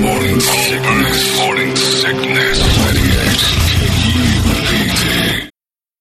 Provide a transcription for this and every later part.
Morning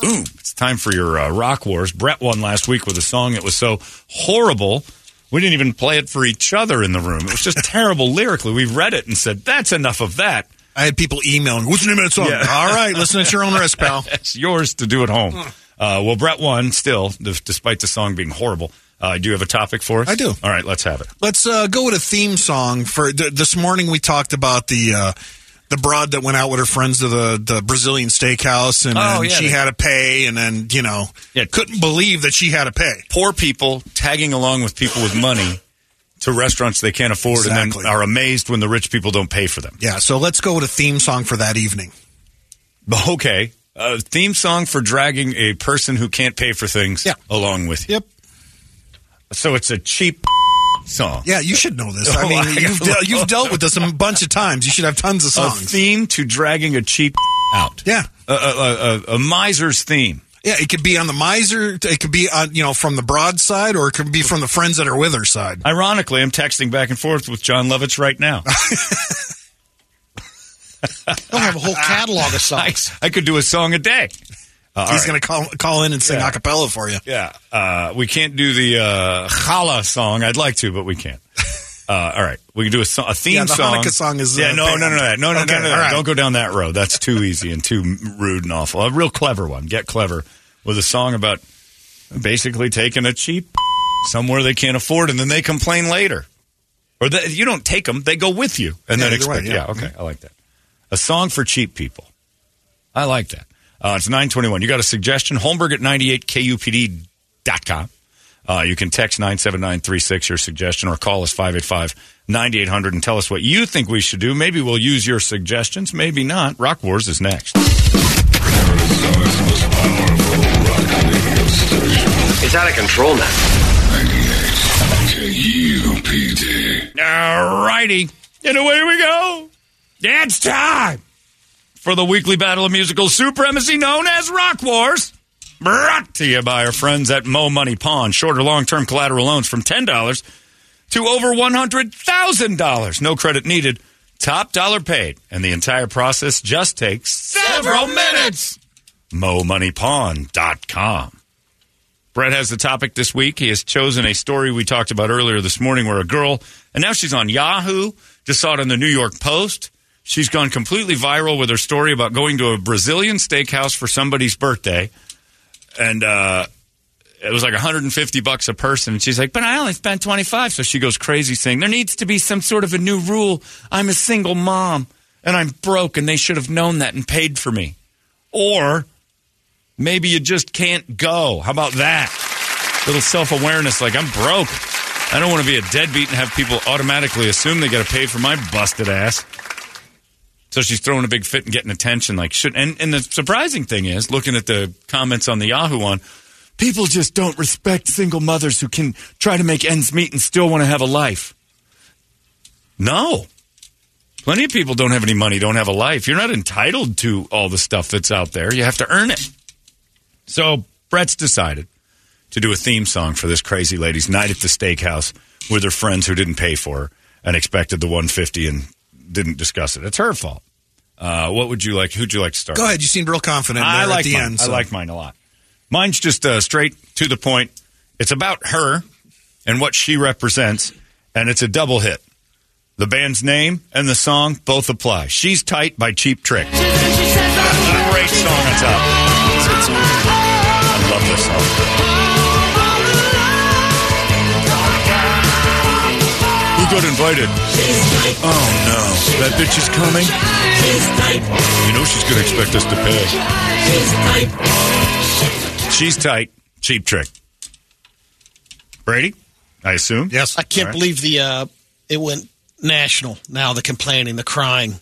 Boom. It's time for your uh, Rock Wars. Brett won last week with a song that was so horrible. We didn't even play it for each other in the room. It was just terrible lyrically. We read it and said, that's enough of that. I had people emailing, what's the name of that song? Yeah. All right, listen at your own risk, pal. It's yours to do at home. Uh, well, Brett won still, despite the song being horrible. Uh, do you have a topic for us? I do. All right, let's have it. Let's uh, go with a theme song for th- this morning. We talked about the uh, the broad that went out with her friends to the, the Brazilian steakhouse, and, Oh, and yeah, she they- had to pay, and then you know, Yeah. couldn't believe that she had to pay. Poor people tagging along with people with money to restaurants they can't afford and then are amazed when the rich people don't pay for them. Yeah, so let's go with a theme song for that evening. Okay. A theme song for dragging a person who can't pay for things Yeah. along with you. Yep. So it's a cheap song. Yeah, you should know this. I Oh, mean, I- you've, de- you've dealt with this a bunch of times. You should have tons of songs. A songs. theme to dragging a cheap out. Yeah. A, a, a, a miser's theme. Yeah, it could be on the miser. It could be on you know from the broad side, or it could be from the friends that are with her side. Ironically, I'm texting back and forth with Jon Lovitz right now. I'll have a whole catalog of I, songs. I could do a song a day. Uh, He's right. going to call call in and sing Yeah. a cappella for you. Yeah, uh, we can't do the uh, challah song. I'd like to, but we can't. Uh, all right, we can do a, so- a theme Yeah, the song. Hanukkah song is, yeah. uh, No, no, no, no, no, no, Okay, no, no, no. right. Don't go down that road. That's too easy and too rude and awful. A real clever one. Get clever with a song about basically taking a cheap somewhere they can't afford, and then they complain later. Or you don't take them; they go with you, and Yeah, then either way, expect. yeah. yeah, okay, I like that. A song for cheap people. I like that. Uh, it's 921. You got a suggestion? Holmberg at 98kupd.com. Uh, you can text 97936 your suggestion or call us 585 9800 and tell us what you think we should do. Maybe we'll use your suggestions, maybe not. Rock Wars is next. Arizona's most powerful rock radio station. It's out of control now. 98 KUPD. All righty. And away we go. It's time for the weekly battle of musical supremacy known as Rock Wars. Brought to you by our friends at Mo Money Pawn. Shorter long term collateral loans from $10 to over $100,000. No credit needed. Top dollar paid. And the entire process just takes several minutes. MoMoneyPawn.com. Brett has the topic this week. He has chosen a story we talked about earlier this morning where a girl, and now she's on Yahoo, just saw it in the New York Post. She's gone completely viral with her story about going to a Brazilian steakhouse for somebody's birthday. And uh, it was like 150 bucks a person. And she's like, but I only spent 25. So she goes crazy saying, there needs to be some sort of a new rule. I'm a single mom and I'm broke and they should have known that and paid for me. Or maybe you just can't go. How about that? Little self awareness like, I'm broke. I don't want to be a deadbeat and have people automatically assume they got to pay for my busted ass. So she's throwing a big fit and getting attention. Like should and, and the surprising thing is, looking at the comments on the Yahoo one, people just don't respect single mothers who can try to make ends meet and still want to have a life. No. Plenty of people don't have any money, don't have a life. You're not entitled to all the stuff that's out there. You have to earn it. So Brett's decided to do a theme song for this crazy lady's night at the steakhouse with her friends who didn't pay for her and expected the 150 and didn't discuss it. It's her fault. Uh, what would you like? Who'd you like to start? Go ahead. You seemed real confident I like at the mine. end. I like mine a lot. Mine's just uh, straight to the point. It's about her and what she represents, and it's a double hit. The band's name and the song both apply. She's Tight by Cheap Trick. Great song on top. It's- it's- I love this song. Got invited? Oh no, that bitch is coming. You know she's going to expect us to pay. She's tight. Cheap trick. Brady, I assume. Yes. I can't All right. believe the uh, it went national now. The complaining, the crying.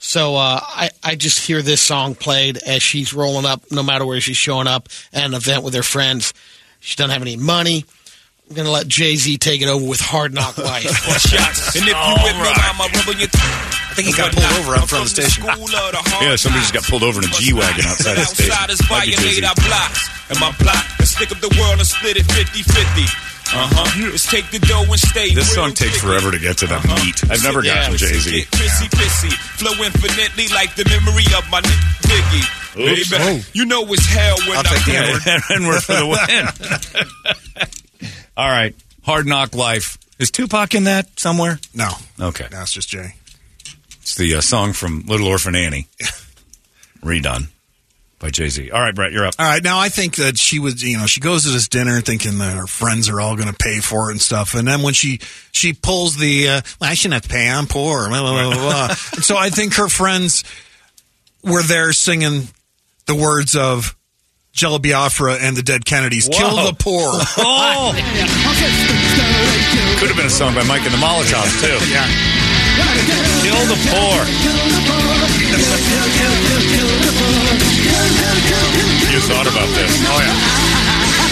So uh, I I just hear this song played as she's rolling up, no matter where she's showing up at an event with her friends. She doesn't have any money. I'm gonna let Jay Z take it over with Hard Knock Life. shots. And if you with me, I'ma rub on your I think he got pulled over out in front of the station. Yeah, somebody just got pulled over in a G-Wagon outside the station. Outsiders Might be violate our blocks. And my plot is stick up the world and split it 50-50. Uh-huh. Let's take the dough and stay This song takes tricky. forever to get to the meat. I've never Yeah. gotten Jay Z. Pissy, pissy. Flow infinitely like the memory of my nigga Biggie. Oops. Baby, Oh. you know it's hell when I'll take the I'm N-word. and we're for the win. All right, Hard Knock Life. Is Tupac in that somewhere? No, Okay, no, it's just Jay. it's the uh, song from Little Orphan Annie, redone by Jay Z. All right, Brett, you're up. All right, now I think that she was, you know, she goes to this dinner thinking that her friends are all going to pay for it and stuff, and then when she she pulls the, uh, well, I shouldn't have to pay, I'm poor, blah, blah, blah, blah, blah. and so I think her friends were there singing the words of Jello Biafra and the Dead Kennedys, "Kill the poor." Oh, could have been a song by Mike and the Molotovs too. yeah, Kill the poor. You thought about this? oh yeah.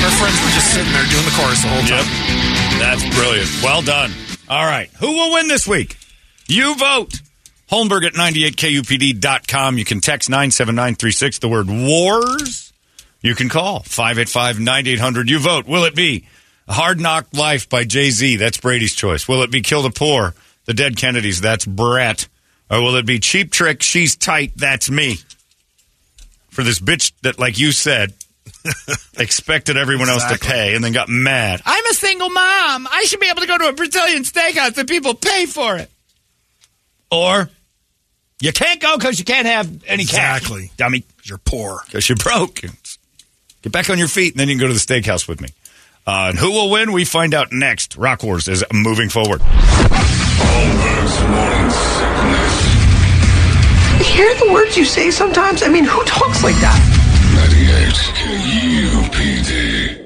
Her friends were just sitting there doing the chorus the whole time. Yep. That's brilliant. Well done. All right. Who will win this week? You vote. Holmberg at 98kupd.com. You can text 97936, the word wars. You can call 585 9800. You vote. Will it be Hard Knock Life by Jay Z? That's Brady's choice. Will it be Kill the Poor? The Dead Kennedys? That's Brett. Or will it be Cheap Trick? She's Tight? That's me. For this bitch that, like you said, expected everyone else to pay and then got mad. I'm a single mom. I should be able to go to a Brazilian steakhouse and people pay for it. Or you can't go because you can't have any cash. Exactly. Dummy. You're poor. Because you're broke. Get back on your feet and then you can go to the steakhouse with me. Uh, and who will win? We find out next. Rock Wars is moving forward. Holmberg's hear the words you say sometimes? I mean, who talks like that? 98 KUPD.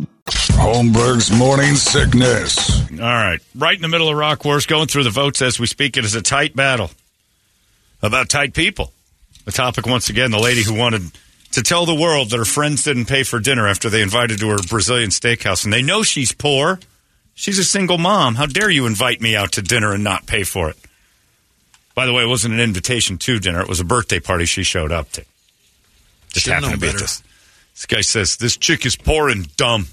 Holmberg's morning sickness. All right. Right in the middle of Rock Wars, going through the votes as we speak. It is a tight battle about tight people. The topic, once again, the lady who wanted to tell the world that her friends didn't pay for dinner after they invited to her Brazilian steakhouse. And they know she's poor. She's a single mom. How dare you invite me out to dinner and not pay for it? By the way, it wasn't an invitation to dinner. It was a birthday party she showed up to. Just Should've happened to known be at this. This guy says, This chick is poor and dumb.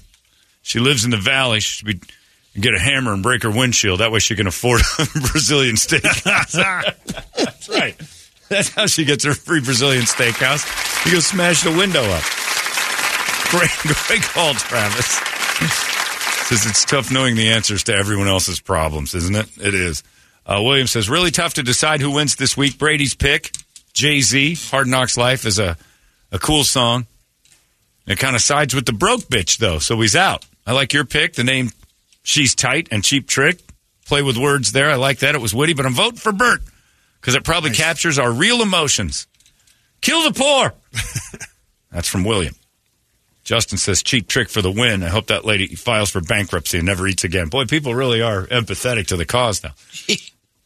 She lives in the valley. She should be get a hammer and break her windshield. That way she can afford a Brazilian steakhouse. That's right. That's how she gets her free Brazilian steakhouse. You go smash the window up. Great, great call, Travis. Says it's tough knowing the answers to everyone else's problems, isn't it? It is. Uh, William says really tough to decide who wins this week. Brady's pick, Jay Z. Hard Knocks Life is a a cool song. It kind of sides with the broke bitch though, so he's out. I like your pick. The name She's Tight and Cheap Trick. Play with words there. I like that. It was witty, but I'm voting for Bert because it probably captures our real emotions. Kill the poor. That's from William. Justin says cheap trick for the win. I hope that lady files for bankruptcy and never eats again. Boy, people really are empathetic to the cause now.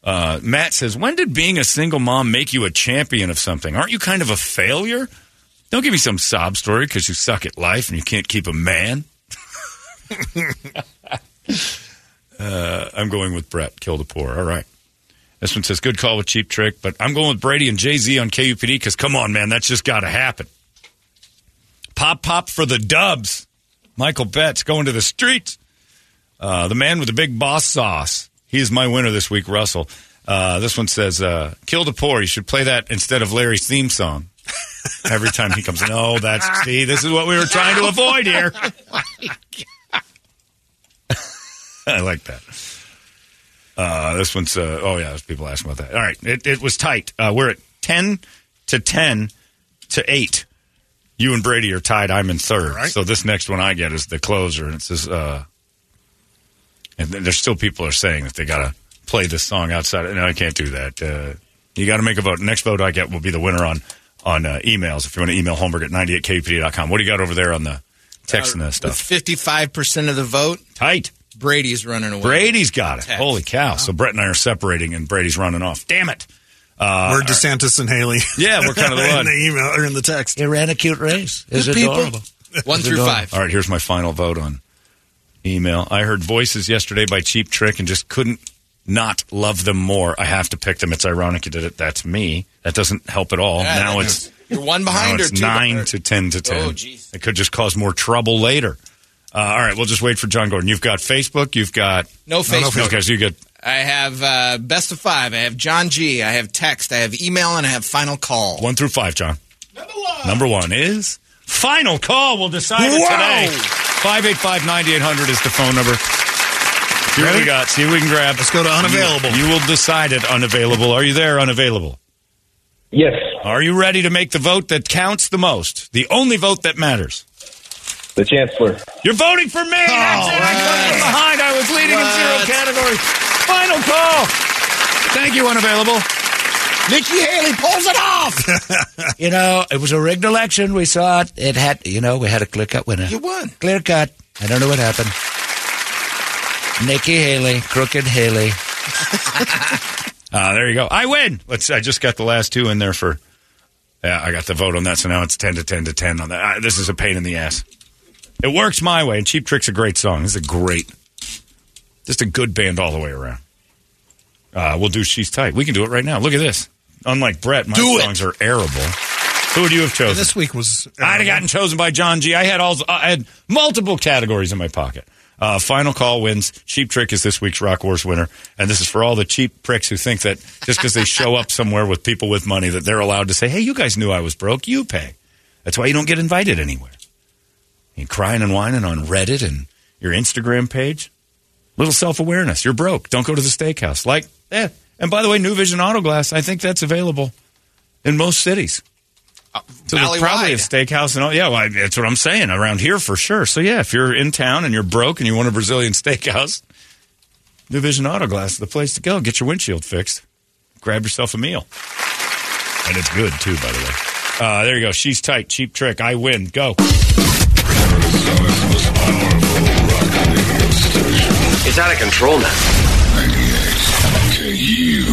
Uh, Matt says, when did being a single mom make you a champion of something? Aren't you kind of a failure? Don't give me some sob story because you suck at life and you can't keep a man. uh, I'm going with Brett. Kill the poor. All right. This one says, good call with Cheap Trick, but I'm going with Brady and Jay Z on KUPD because, come on, man, that's just got to happen. Pop, pop for the dubs. Michael Betts going to the streets. Uh, the man with the big boss sauce. He is my winner this week, Russell. Uh, this one says, uh, kill the poor. You should play that instead of Larry's theme song. Every time he comes in. Oh, that's, see, this is what we were trying to avoid here. I like that. Uh, this one's, uh, oh, yeah, there's people asking about that. All right. It, it was tight. Uh, we're at 10 to 10 to 8. You and Brady are tied. I'm in third. Right. So this next one I get is the closer. And it says, uh, and there's still people are saying that they got to play this song outside. No, I can't do that. Uh, you got to make a vote. Next vote I get will be the winner on on uh, emails. If you want to email Holmberg at 98kupd.com. What do you got over there on the text and that With stuff? fifty-five percent of the vote, Tight. Brady's running away. Brady's got it. Text. Holy cow. So Brett and I are separating and Brady's running off. Damn it. Uh, We're DeSantis and Haley. Yeah, we're kind of the in the email or in the text. He ran a cute race. It's Good people. adorable. One through five. All right, here's my final vote on email. I heard voices yesterday by Cheap Trick and just couldn't not love them more. I have to pick them. It's ironic you did it. That's me. That doesn't help at all. Yeah, now it's you're one now behind or it's two nine behind. to ten to ten. Oh, jeez. It could just cause more trouble later. Uh, all right, we'll just wait for John Gordon. You've got Facebook. You've got No Facebook. Okay, so you got I have uh, best of five. I have John G. I have text. I have email, and I have final call. one through five. John. Number one. Number one is final call. We'll decide it Whoa. today. Five eight five ninety eight hundred is the phone number. Here we got. See, we can grab. Let's go to unavailable. You, you will decide it unavailable. Are you there? Unavailable. Yes. Are you ready to make the vote that counts the most? The only vote that matters. The Chancellor. You're voting for me. Oh, That's it. I got in behind. I was leading in zero categories. Final call. Thank you, unavailable. Nikki Haley pulls it off. You know, it was a rigged election. We saw it. It had, you know, we had a clear cut winner. You won. Clear cut. I don't know what happened. Nikki Haley, crooked Haley. Uh, there you go. I win. Let's. I just got the last two in there for. Yeah, I got the vote on that, so now it's ten to ten to ten on that. Uh, this is a pain in the ass. It works my way, and Cheap Trick's a great song. This is a great, just a good band all the way around. Uh, we'll do She's Tight. We can do it right now. Look at this. Unlike Brett, my Do it. songs are arable. Who would you have chosen? This week was. I'd have gotten chosen by John G. I had all I had multiple categories in my pocket. Uh, final call wins. Cheap Trick is this week's Rock Wars winner, and this is for all the cheap pricks who think that just because they show up somewhere with people with money that they're allowed to say, "Hey, you guys knew I was broke. You pay." That's why you don't get invited anywhere. You crying and whining on Reddit and your Instagram page. Little self awareness. You're broke. Don't go to the steakhouse. Like, eh. And by the way, New Vision Auto Glass. I think that's available in most cities. So there's probably a steakhouse and all. Yeah, well, that's what I'm saying around here for sure. So yeah, if you're in town and you're broke and you want a Brazilian steakhouse, New Vision Auto Glass is the place to go. Get your windshield fixed. Grab yourself a meal, and it's good too, by the way. Uh, there you go. She's tight. Cheap trick. I win. Go. It's out of control now. 98 KU.